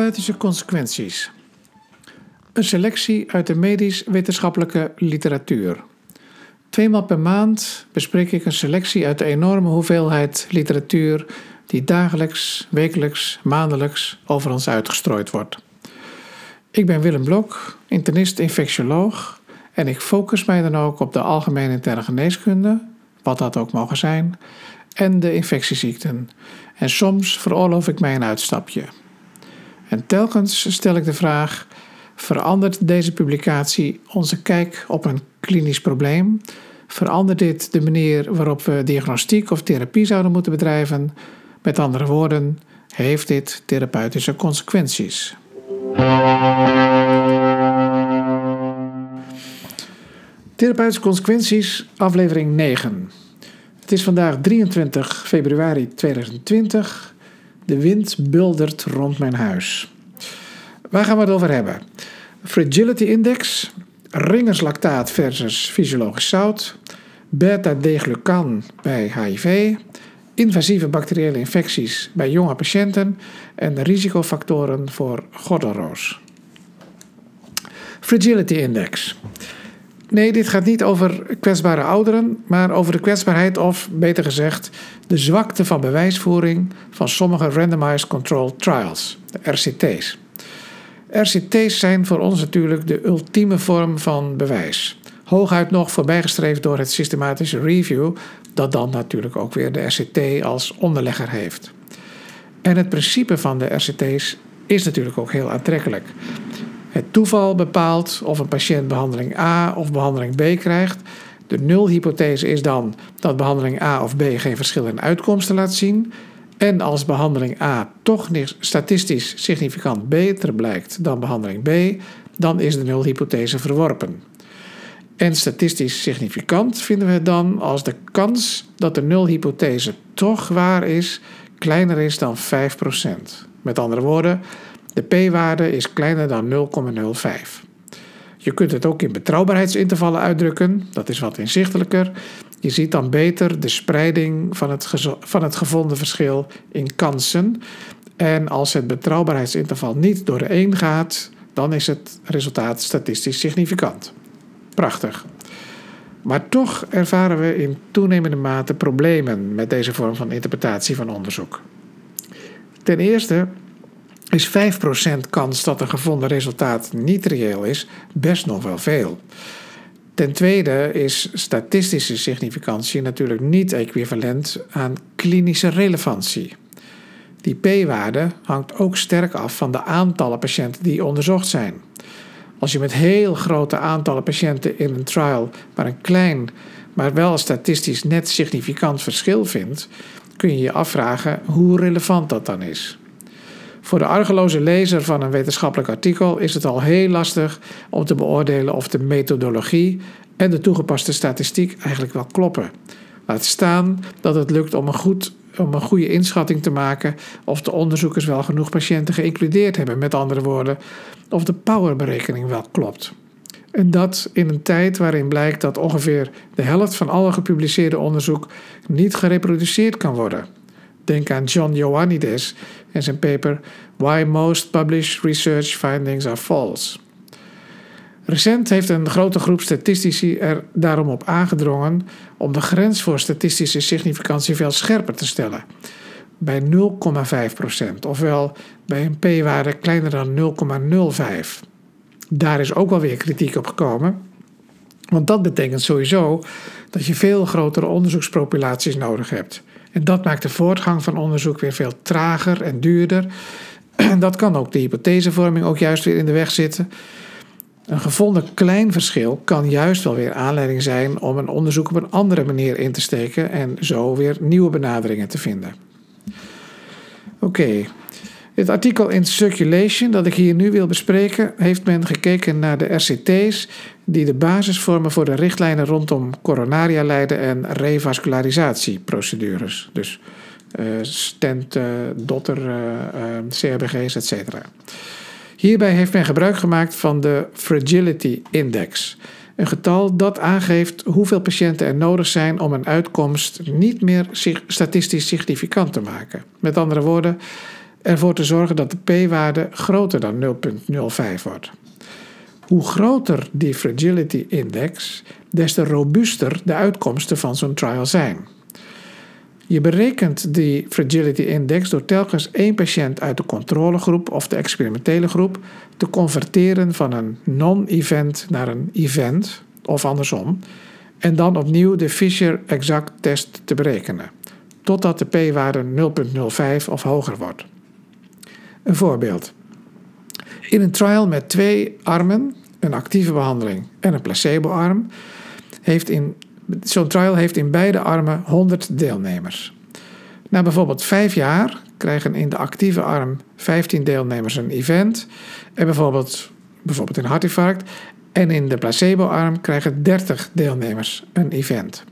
Therapeutische consequenties. Een selectie uit de medisch-wetenschappelijke literatuur. Tweemaal per maand bespreek ik een selectie uit de enorme hoeveelheid literatuur die dagelijks, wekelijks, maandelijks over ons uitgestrooid wordt. Ik ben Willem Blok, internist-infectioloog en ik focus mij dan ook op de algemene interne geneeskunde, wat dat ook mogen zijn, en de infectieziekten. En soms veroorloof ik mij een uitstapje. En telkens stel ik de vraag: verandert deze publicatie onze kijk op een klinisch probleem? Verandert dit de manier waarop we diagnostiek of therapie zouden moeten bedrijven? Met andere woorden, heeft dit therapeutische consequenties? Therapeutische consequenties, aflevering 9. Het is vandaag 23 februari 2020. De wind buldert rond mijn huis. Waar gaan we het over hebben? Fragility Index, ringerslactaat versus fysiologisch zout, beta-deglucan bij HIV, invasieve bacteriële infecties bij jonge patiënten en risicofactoren voor gordelroos. Fragility Index. Nee, dit gaat niet over kwetsbare ouderen, maar over de kwetsbaarheid of, beter gezegd, de zwakte van bewijsvoering van sommige randomized controlled trials, de RCT's. RCT's zijn voor ons natuurlijk de ultieme vorm van bewijs. Hooguit nog voorbijgestreefd door het systematische review, dat dan natuurlijk ook weer de RCT als onderlegger heeft. En het principe van de RCT's is natuurlijk ook heel aantrekkelijk. Het toeval bepaalt of een patiënt behandeling A of behandeling B krijgt. De nulhypothese is dan dat behandeling A of B geen verschil in uitkomsten laat zien. En als behandeling A toch statistisch significant beter blijkt dan behandeling B, dan is de nulhypothese verworpen. En statistisch significant vinden we het dan als de kans dat de nulhypothese toch waar is kleiner is dan 5%. Met andere woorden, de p-waarde is kleiner dan 0,05. Je kunt het ook in betrouwbaarheidsintervallen uitdrukken, dat is wat inzichtelijker. Je ziet dan beter de spreiding van het, van het gevonden verschil in kansen. En als het betrouwbaarheidsinterval niet door de 1 gaat, dan is het resultaat statistisch significant. Prachtig. Maar toch ervaren we in toenemende mate problemen met deze vorm van interpretatie van onderzoek. Ten eerste is 5% kans dat een gevonden resultaat niet reëel is best nog wel veel. Ten tweede is statistische significantie natuurlijk niet equivalent aan klinische relevantie. Die p-waarde hangt ook sterk af van de aantallen patiënten die onderzocht zijn. Als je met heel grote aantallen patiënten in een trial maar een klein, maar wel statistisch net significant verschil vindt, kun je je afvragen hoe relevant dat dan is. Voor de argeloze lezer van een wetenschappelijk artikel is het al heel lastig om te beoordelen of de methodologie en de toegepaste statistiek eigenlijk wel kloppen. Laat staan dat het lukt om een, goed, om een goede inschatting te maken of de onderzoekers wel genoeg patiënten geïncludeerd hebben. Met andere woorden, of de powerberekening wel klopt. En dat in een tijd waarin blijkt dat ongeveer de helft van alle gepubliceerde onderzoek niet gereproduceerd kan worden. Denk aan John Ioannidis en zijn paper Why Most Published Research Findings Are False. Recent heeft een grote groep statistici er daarom op aangedrongen om de grens voor statistische significantie veel scherper te stellen. Bij 0,5%, ofwel bij een p-waarde kleiner dan 0,05. Daar is ook wel weer kritiek op gekomen, want dat betekent sowieso dat je veel grotere onderzoekspopulaties nodig hebt. En dat maakt de voortgang van onderzoek weer veel trager en duurder. En dat kan ook de hypothesevorming ook juist weer in de weg zitten. Een gevonden klein verschil kan juist wel weer aanleiding zijn om een onderzoek op een andere manier in te steken en zo weer nieuwe benaderingen te vinden. Oké, dit artikel in Circulation dat ik hier nu wil bespreken, heeft men gekeken naar de RCT's die de basis vormen voor de richtlijnen rondom coronaria-lijden en revascularisatieprocedures. Dus uh, stent, uh, dotter, uh, CRBG's, etc. Hierbij heeft men gebruik gemaakt van de Fragility Index. Een getal dat aangeeft hoeveel patiënten er nodig zijn om een uitkomst niet meer statistisch significant te maken. Met andere woorden, ervoor te zorgen dat de p-waarde groter dan 0,05 wordt. Hoe groter die fragility index, des te robuuster de uitkomsten van zo'n trial zijn. Je berekent die fragility index door telkens één patiënt uit de controlegroep of de experimentele groep te converteren van een non-event naar een event of andersom en dan opnieuw de Fisher exact test te berekenen totdat de p-waarde 0,05 of hoger wordt. Een voorbeeld. In een trial met twee armen, een actieve behandeling en een placebo-arm, heeft in zo'n trial heeft in beide armen 100 deelnemers. Na bijvoorbeeld 5 jaar krijgen in de actieve arm 15 deelnemers een event en bijvoorbeeld, bijvoorbeeld een hartinfarct en in de placebo-arm krijgen 30 deelnemers een event.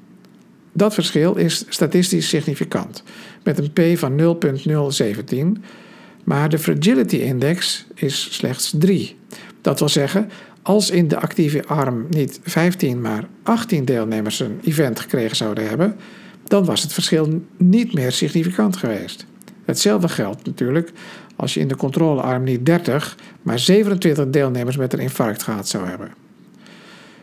Dat verschil is statistisch significant, met een p van 0,017, maar de fragility index is slechts 3. Dat wil zeggen, als in de actieve arm niet 15, maar 18 deelnemers een event gekregen zouden hebben, dan was het verschil niet meer significant geweest. Hetzelfde geldt natuurlijk als je in de controlearm niet 30, maar 27 deelnemers met een infarct gehad zou hebben.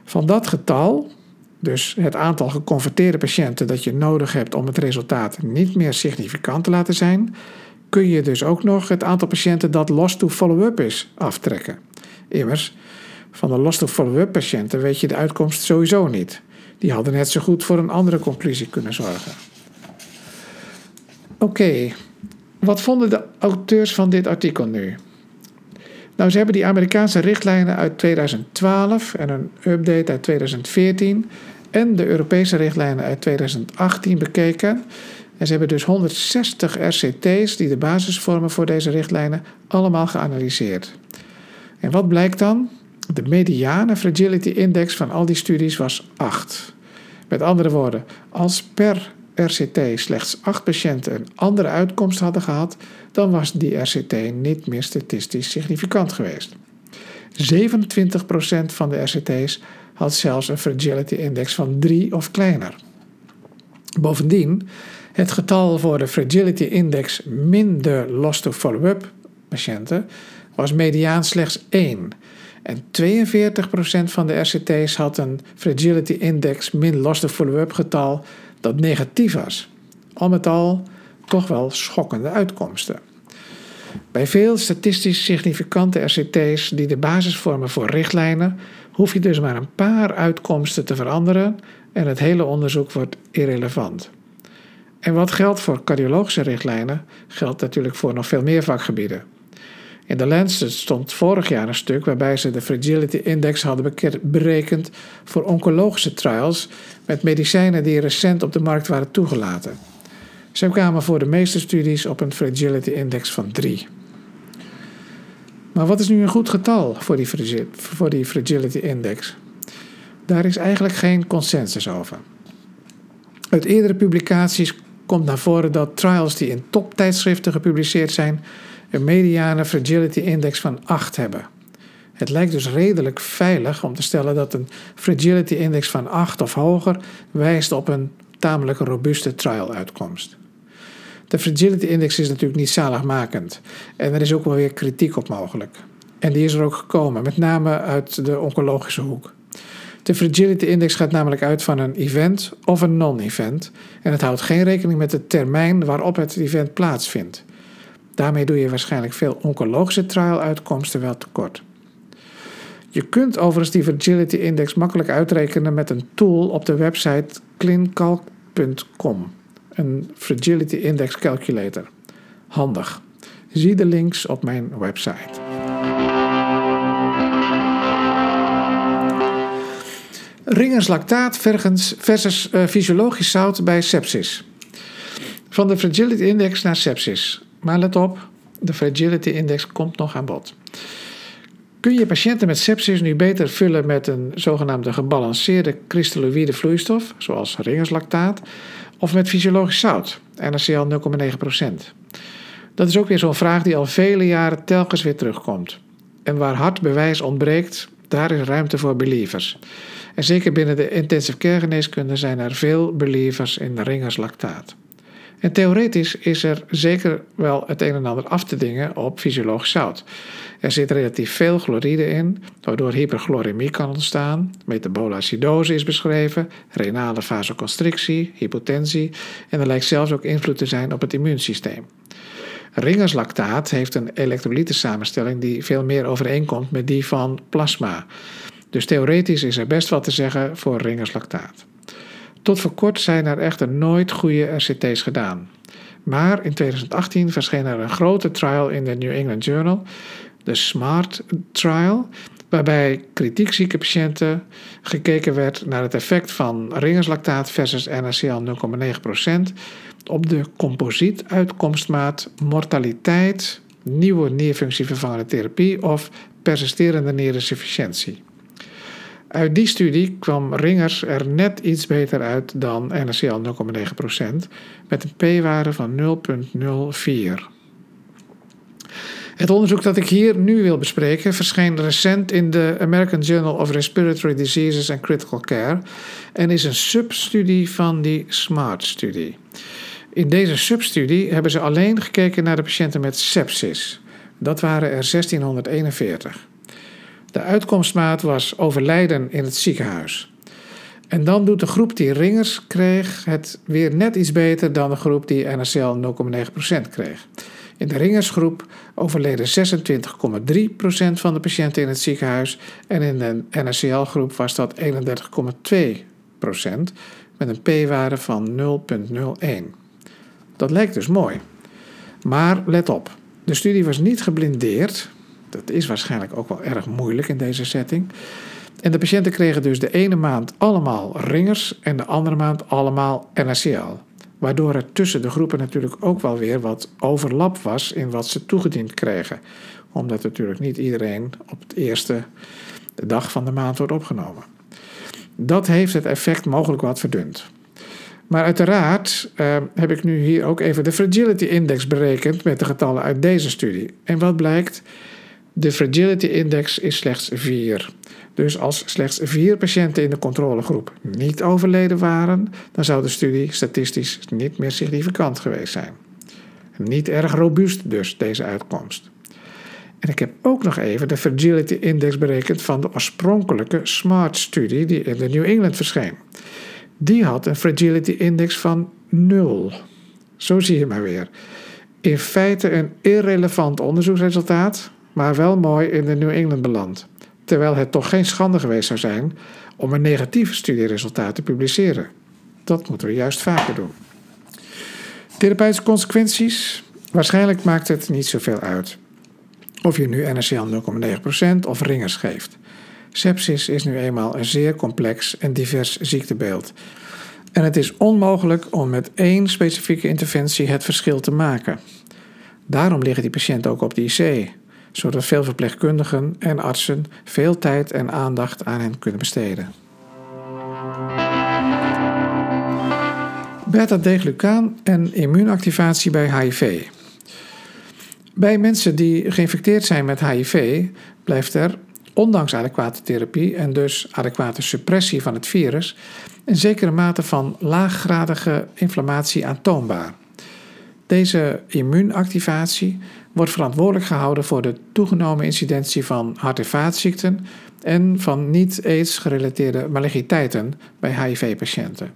Van dat getal, dus het aantal geconverteerde patiënten dat je nodig hebt om het resultaat niet meer significant te laten zijn, kun je dus ook nog het aantal patiënten dat lost to follow-up is aftrekken. Immers, van de lost to follow-up patiënten weet je de uitkomst sowieso niet. Die hadden net zo goed voor een andere conclusie kunnen zorgen. Oké, wat vonden de auteurs van dit artikel nu? Nou, ze hebben die Amerikaanse richtlijnen uit 2012 en een update uit 2014 en de Europese richtlijnen uit 2018 bekeken. En ze hebben dus 160 RCT's die de basis vormen voor deze richtlijnen allemaal geanalyseerd. En wat blijkt dan? De mediane fragility index van al die studies was 8. Met andere woorden, als per RCT slechts 8 patiënten een andere uitkomst hadden gehad, dan was die RCT niet meer statistisch significant geweest. 27% van de RCT's had zelfs een fragility index van 3 of kleiner. Bovendien, het getal voor de fragility index min de loss to follow-up patiënten was mediaan slechts 1. En 42% van de RCT's had een fragility index min loss to follow-up getal dat negatief was. Al met al toch wel schokkende uitkomsten. Bij veel statistisch significante RCT's die de basis vormen voor richtlijnen, hoef je dus maar een paar uitkomsten te veranderen en het hele onderzoek wordt irrelevant. En wat geldt voor cardiologische richtlijnen, geldt natuurlijk voor nog veel meer vakgebieden. In de Lancet stond vorig jaar een stuk waarbij ze de Fragility Index hadden berekend voor oncologische trials met medicijnen die recent op de markt waren toegelaten. Ze kwamen voor de meeste studies op een Fragility Index van 3. Maar wat is nu een goed getal voor die, voor die Fragility Index? Daar is eigenlijk geen consensus over. Uit eerdere publicaties komt naar voren dat trials die in toptijdschriften gepubliceerd zijn een mediane fragility index van 8 hebben. Het lijkt dus redelijk veilig om te stellen dat een fragility index van 8 of hoger wijst op een tamelijk robuuste trial-uitkomst. De fragility index is natuurlijk niet zaligmakend en er is ook wel weer kritiek op mogelijk. En die is er ook gekomen, met name uit de oncologische hoek. De fragility index gaat namelijk uit van een event of een non-event en het houdt geen rekening met de termijn waarop het event plaatsvindt. Daarmee doe je waarschijnlijk veel oncologische trial-uitkomsten wel tekort. Je kunt overigens die Fragility Index makkelijk uitrekenen met een tool op de website clincalc.com, een Fragility Index Calculator. Handig. Zie de links op mijn website. Ringerslactaat versus uh, fysiologisch zout bij sepsis. Van de Fragility Index naar sepsis. Maar let op, de Fragility Index komt nog aan bod. Kun je patiënten met sepsis nu beter vullen met een zogenaamde gebalanceerde kristalloïde vloeistof, zoals ringerslactaat, of met fysiologisch zout, NaCl 0,9%? Dat is ook weer zo'n vraag die al vele jaren telkens weer terugkomt. En waar hard bewijs ontbreekt, daar is ruimte voor believers. En zeker binnen de intensive care geneeskunde zijn er veel believers in ringerslactaat. En theoretisch is er zeker wel het een en ander af te dingen op fysiologisch zout. Er zit relatief veel chloride in, waardoor hyperchloremie kan ontstaan. Metabole acidose is beschreven, renale vasoconstrictie, hypotensie en er lijkt zelfs ook invloed te zijn op het immuunsysteem. Ringerslactaat heeft een elektrolytensamenstelling die veel meer overeenkomt met die van plasma. Dus theoretisch is er best wat te zeggen voor ringerslactaat. Tot voor kort zijn er echter nooit goede RCT's gedaan. Maar in 2018 verscheen er een grote trial in de New England Journal, de SMART Trial, waarbij kritiekzieke patiënten gekeken werd naar het effect van ringerslactaat versus NaCl 0,9% op de composiet-uitkomstmaat mortaliteit, nieuwe nierfunctievervangende therapie of persisterende nierinsufficiëntie. Uit die studie kwam Ringers er net iets beter uit dan NaCl 0,9% met een p-waarde van 0,04. Het onderzoek dat ik hier nu wil bespreken verscheen recent in de American Journal of Respiratory Diseases and Critical Care en is een substudie van die SMART-studie. In deze substudie hebben ze alleen gekeken naar de patiënten met sepsis. Dat waren er 1641. De uitkomstmaat was overlijden in het ziekenhuis. En dan doet de groep die ringers kreeg het weer net iets beter dan de groep die NSL 0,9% kreeg. In de ringersgroep overleden 26,3% van de patiënten in het ziekenhuis en in de NSCL-groep was dat 31,2% met een p-waarde van 0,01. Dat lijkt dus mooi. Maar let op, de studie was niet geblindeerd, dat is waarschijnlijk ook wel erg moeilijk in deze setting. En de patiënten kregen dus de ene maand allemaal ringers en de andere maand allemaal NaCl. Waardoor er tussen de groepen natuurlijk ook wel weer wat overlap was in wat ze toegediend kregen. Omdat natuurlijk niet iedereen op de eerste dag van de maand wordt opgenomen. Dat heeft het effect mogelijk wat verdund. Maar uiteraard uh, heb ik nu hier ook even de Fragility Index berekend met de getallen uit deze studie. En wat blijkt? De Fragility Index is slechts 4. Dus als slechts 4 patiënten in de controlegroep niet overleden waren, dan zou de studie statistisch niet meer significant geweest zijn. Niet erg robuust dus, deze uitkomst. En ik heb ook nog even de Fragility Index berekend van de oorspronkelijke SMART-studie die in de New England verscheen. Die had een Fragility Index van 0. Zo zie je maar weer. In feite een irrelevant onderzoeksresultaat, maar wel mooi in de New England beland. Terwijl het toch geen schande geweest zou zijn om een negatief studieresultaat te publiceren. Dat moeten we juist vaker doen. Therapeutische consequenties? Waarschijnlijk maakt het niet zoveel uit. Of je nu NaCl 0,9% of ringers geeft. Sepsis is nu eenmaal een zeer complex en divers ziektebeeld. En het is onmogelijk om met één specifieke interventie het verschil te maken. Daarom liggen die patiënten ook op de IC, zodat veel verpleegkundigen en artsen veel tijd en aandacht aan hen kunnen besteden. Beta-deglucaan en immuunactivatie bij HIV. Bij mensen die geïnfecteerd zijn met HIV blijft er, ondanks adequate therapie en dus adequate suppressie van het virus, een zekere mate van laaggradige inflammatie aantoonbaar. Deze immuunactivatie wordt verantwoordelijk gehouden voor de toegenomen incidentie van hart- en vaatziekten en van niet-aids gerelateerde maligniteiten bij HIV-patiënten.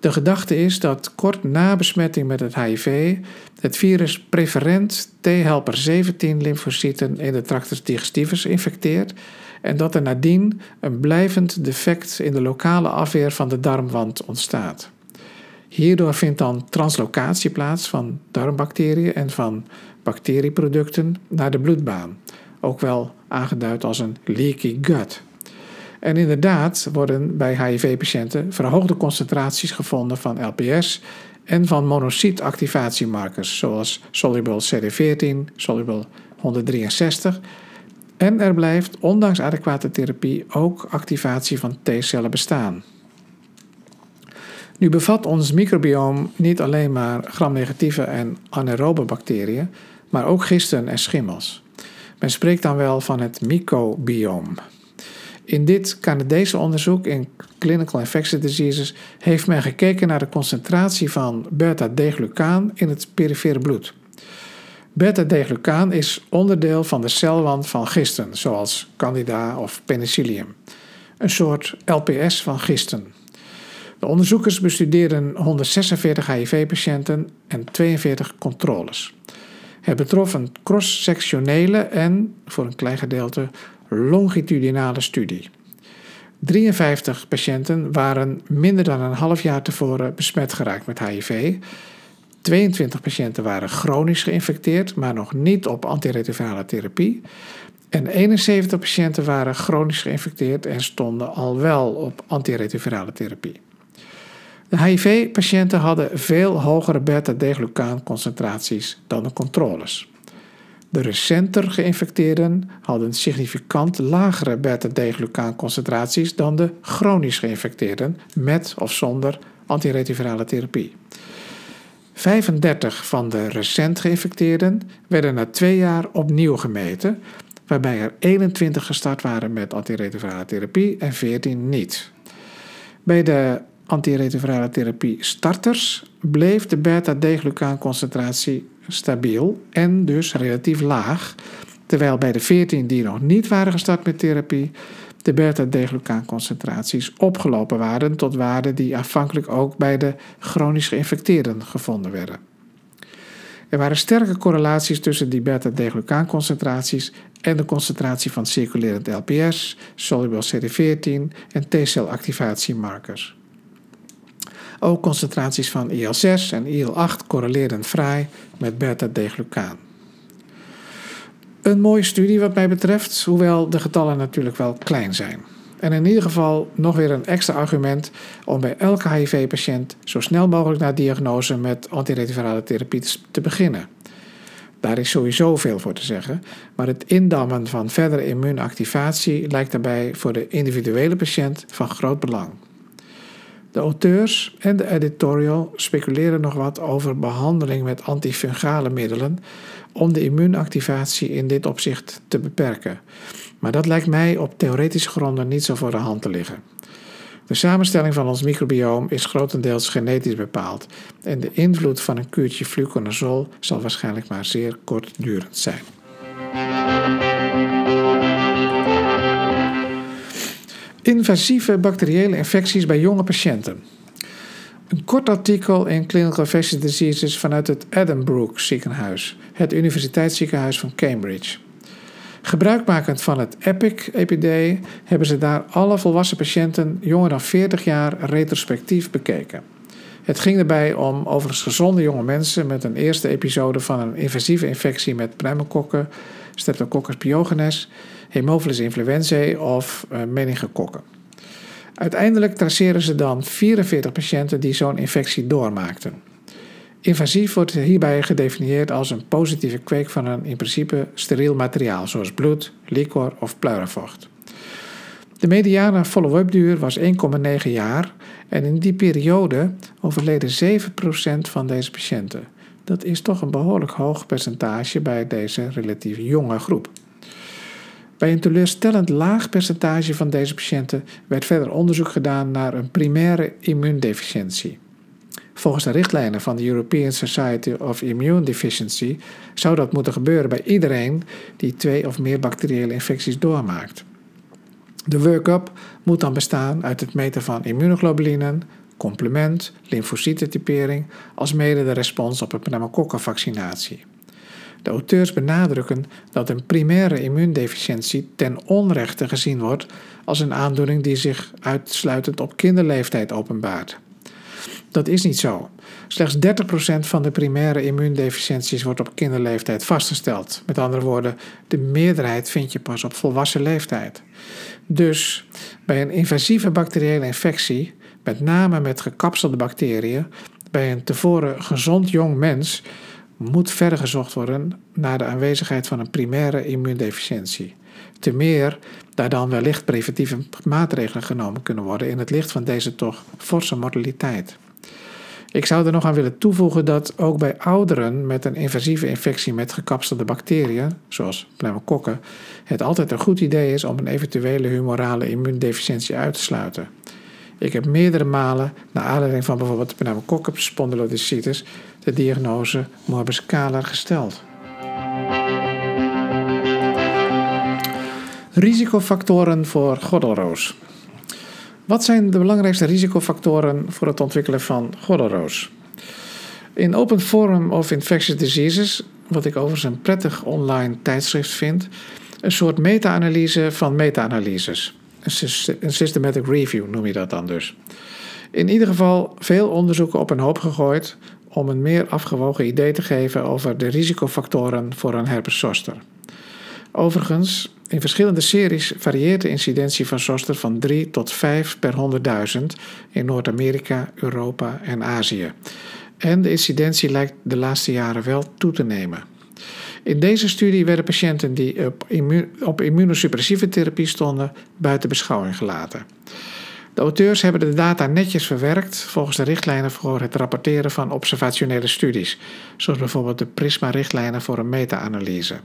De gedachte is dat kort na besmetting met het HIV het virus preferent T-helper 17 lymfocyten in de tractus digestivus infecteert en dat er nadien een blijvend defect in de lokale afweer van de darmwand ontstaat. Hierdoor vindt dan translocatie plaats van darmbacteriën en van bacterieproducten naar de bloedbaan, ook wel aangeduid als een leaky gut. En inderdaad worden bij HIV-patiënten verhoogde concentraties gevonden van LPS en van monocytactivatiemarkers zoals soluble CD14, soluble 163. En er blijft, ondanks adequate therapie, ook activatie van T-cellen bestaan. Nu bevat ons microbioom niet alleen maar gramnegatieve en anaerobe bacteriën, maar ook gisten en schimmels. Men spreekt dan wel van het mycobioom. In dit Canadese onderzoek in Clinical Infectious Diseases heeft men gekeken naar de concentratie van beta-D-glucaan in het perifere bloed. Beta-D-glucaan is onderdeel van de celwand van gisten, zoals Candida of Penicillium. Een soort LPS van gisten. De onderzoekers bestudeerden 146 HIV-patiënten en 42 controles. Het betrof een cross-sectionele en, voor een klein gedeelte, longitudinale studie. 53 patiënten waren minder dan een half jaar tevoren besmet geraakt met HIV. 22 patiënten waren chronisch geïnfecteerd, maar nog niet op antiretrovirale therapie. En 71 patiënten waren chronisch geïnfecteerd en stonden al wel op antiretrovirale therapie. De HIV-patiënten hadden veel hogere beta-D-glucaanconcentraties dan de controles. De recenter geïnfecteerden hadden significant lagere beta-D-glucaanconcentraties dan de chronisch geïnfecteerden met of zonder antiretrovirale therapie. 35 van de recent geïnfecteerden werden na twee jaar opnieuw gemeten, waarbij er 21 gestart waren met antiretrovirale therapie en 14 niet. Bij de antiretrovirale therapie starters bleef de beta-D-glucaanconcentratie stabiel en dus relatief laag, terwijl bij de 14 die nog niet waren gestart met therapie de beta-D-glucaanconcentraties opgelopen waren tot waarden die afhankelijk ook bij de chronisch geïnfecteerden gevonden werden. Er waren sterke correlaties tussen die beta-D-glucaanconcentraties en de concentratie van circulerend LPS, soluble CD14 en T-celactivatiemarkers. Ook concentraties van IL-6 en IL-8 correleerden fraai met beta-D-glucaan. Een mooie studie wat mij betreft, hoewel de getallen natuurlijk wel klein zijn. En in ieder geval nog weer een extra argument om bij elke HIV-patiënt zo snel mogelijk na diagnose met antiretrovirale therapie te beginnen. Daar is sowieso veel voor te zeggen, maar het indammen van verdere immuunactivatie lijkt daarbij voor de individuele patiënt van groot belang. De auteurs en de editorial speculeren nog wat over behandeling met antifungale middelen om de immuunactivatie in dit opzicht te beperken. Maar dat lijkt mij op theoretische gronden niet zo voor de hand te liggen. De samenstelling van ons microbioom is grotendeels genetisch bepaald en de invloed van een kuurtje fluconazol zal waarschijnlijk maar zeer kortdurend zijn. Invasieve bacteriële infecties bij jonge patiënten. Een kort artikel in Clinical Infectious Diseases vanuit het Edinburgh ziekenhuis, het universiteitsziekenhuis van Cambridge. Gebruikmakend van het EPIC-epidee hebben ze daar alle volwassen patiënten jonger dan 40 jaar retrospectief bekeken. Het ging daarbij om overigens gezonde jonge mensen met een eerste episode van een invasieve infectie met pneumokokken, Streptococcus pyogenes, Haemophilus influenzae of uh, meningokokken. Uiteindelijk traceren ze dan 44 patiënten die zo'n infectie doormaakten. Invasief wordt hierbij gedefinieerd als een positieve kweek van een in principe steriel materiaal, zoals bloed, licor of pluirenvocht. De mediane follow-up duur was 1,9 jaar en in die periode overleden 7% van deze patiënten. Dat is toch een behoorlijk hoog percentage bij deze relatief jonge groep. Bij een teleurstellend laag percentage van deze patiënten werd verder onderzoek gedaan naar een primaire immuundeficiëntie. Volgens de richtlijnen van de European Society of Immune Deficiency zou dat moeten gebeuren bij iedereen die twee of meer bacteriële infecties doormaakt. De workup moet dan bestaan uit het meten van immunoglobulinen, complement, lymfocytentypering, alsmede de respons op een pneumokokkenvaccinatie. De auteurs benadrukken dat een primaire immuundeficiëntie ten onrechte gezien wordt als een aandoening die zich uitsluitend op kinderleeftijd openbaart. Dat is niet zo. Slechts 30% van de primaire immuundeficiënties wordt op kinderleeftijd vastgesteld. Met andere woorden, de meerderheid vind je pas op volwassen leeftijd. Dus bij een invasieve bacteriële infectie, met name met gekapselde bacteriën, bij een tevoren gezond jong mens, moet verder gezocht worden naar de aanwezigheid van een primaire immuundeficiëntie. Te meer daar dan wellicht preventieve maatregelen genomen kunnen worden in het licht van deze toch forse mortaliteit. Ik zou er nog aan willen toevoegen dat ook bij ouderen met een invasieve infectie met gekapselde bacteriën, zoals pneumokokken, het altijd een goed idee is om een eventuele humorale immuundeficiëntie uit te sluiten. Ik heb meerdere malen, naar aanleiding van bijvoorbeeld pneumokokken spondylodiscitis, de diagnose morbus Kahler gesteld. Risicofactoren voor gordelroos. Wat zijn de belangrijkste risicofactoren voor het ontwikkelen van gordelroos? In Open Forum of Infectious Diseases, wat ik overigens een prettig online tijdschrift vind, een soort meta-analyse van meta-analyses. Een systematic review noem je dat dan dus. In ieder geval veel onderzoeken op een hoop gegooid om een meer afgewogen idee te geven over de risicofactoren voor een herpes. Overigens, in verschillende series varieert de incidentie van zoster van 3 tot 5 per 100.000 in Noord-Amerika, Europa en Azië. En de incidentie lijkt de laatste jaren wel toe te nemen. In deze studie werden patiënten die op, immu op immunosuppressieve therapie stonden buiten beschouwing gelaten. De auteurs hebben de data netjes verwerkt volgens de richtlijnen voor het rapporteren van observationele studies, zoals bijvoorbeeld de PRISMA-richtlijnen voor een meta-analyse.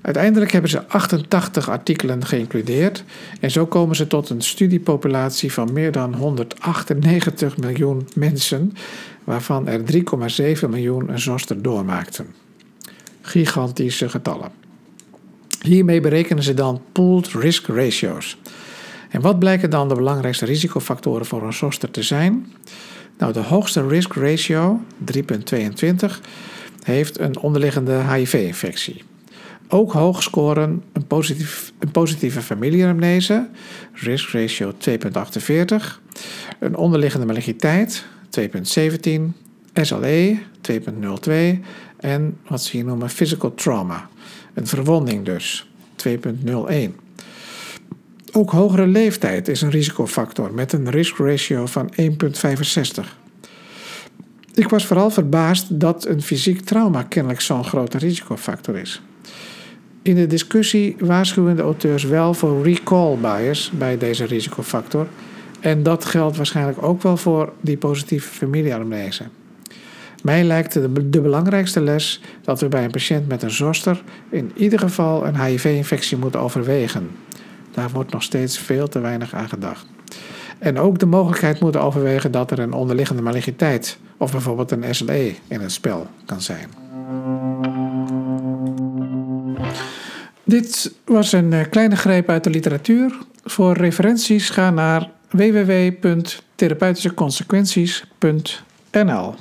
Uiteindelijk hebben ze 88 artikelen geïncludeerd en zo komen ze tot een studiepopulatie van meer dan 198 miljoen mensen, waarvan er 3,7 miljoen een zoster doormaakten. Gigantische getallen. Hiermee berekenen ze dan pooled risk ratios. En wat blijken dan de belangrijkste risicofactoren voor een zoster te zijn? Nou, de hoogste risk ratio, 3,22, heeft een onderliggende HIV-infectie. Ook hoog scoren een, positief, een positieve familieanamnese, risk ratio 2,48, een onderliggende maligniteit 2,17, SLE 2,02 en wat ze hier noemen physical trauma, een verwonding dus, 2,01. Ook hogere leeftijd is een risicofactor met een risk ratio van 1,65. Ik was vooral verbaasd dat een fysiek trauma kennelijk zo'n grote risicofactor is. In de discussie waarschuwen de auteurs wel voor recall bias bij deze risicofactor. En dat geldt waarschijnlijk ook wel voor die positieve familieanamnese. Mij lijkt de, belangrijkste les dat we bij een patiënt met een zoster in ieder geval een HIV-infectie moeten overwegen. Daar wordt nog steeds veel te weinig aan gedacht. En ook de mogelijkheid moeten overwegen dat er een onderliggende maligniteit of bijvoorbeeld een SLE in het spel kan zijn. Dit was een eh, kleine greep uit de literatuur. Voor referenties ga naar www.therapeutischeconsequenties.nl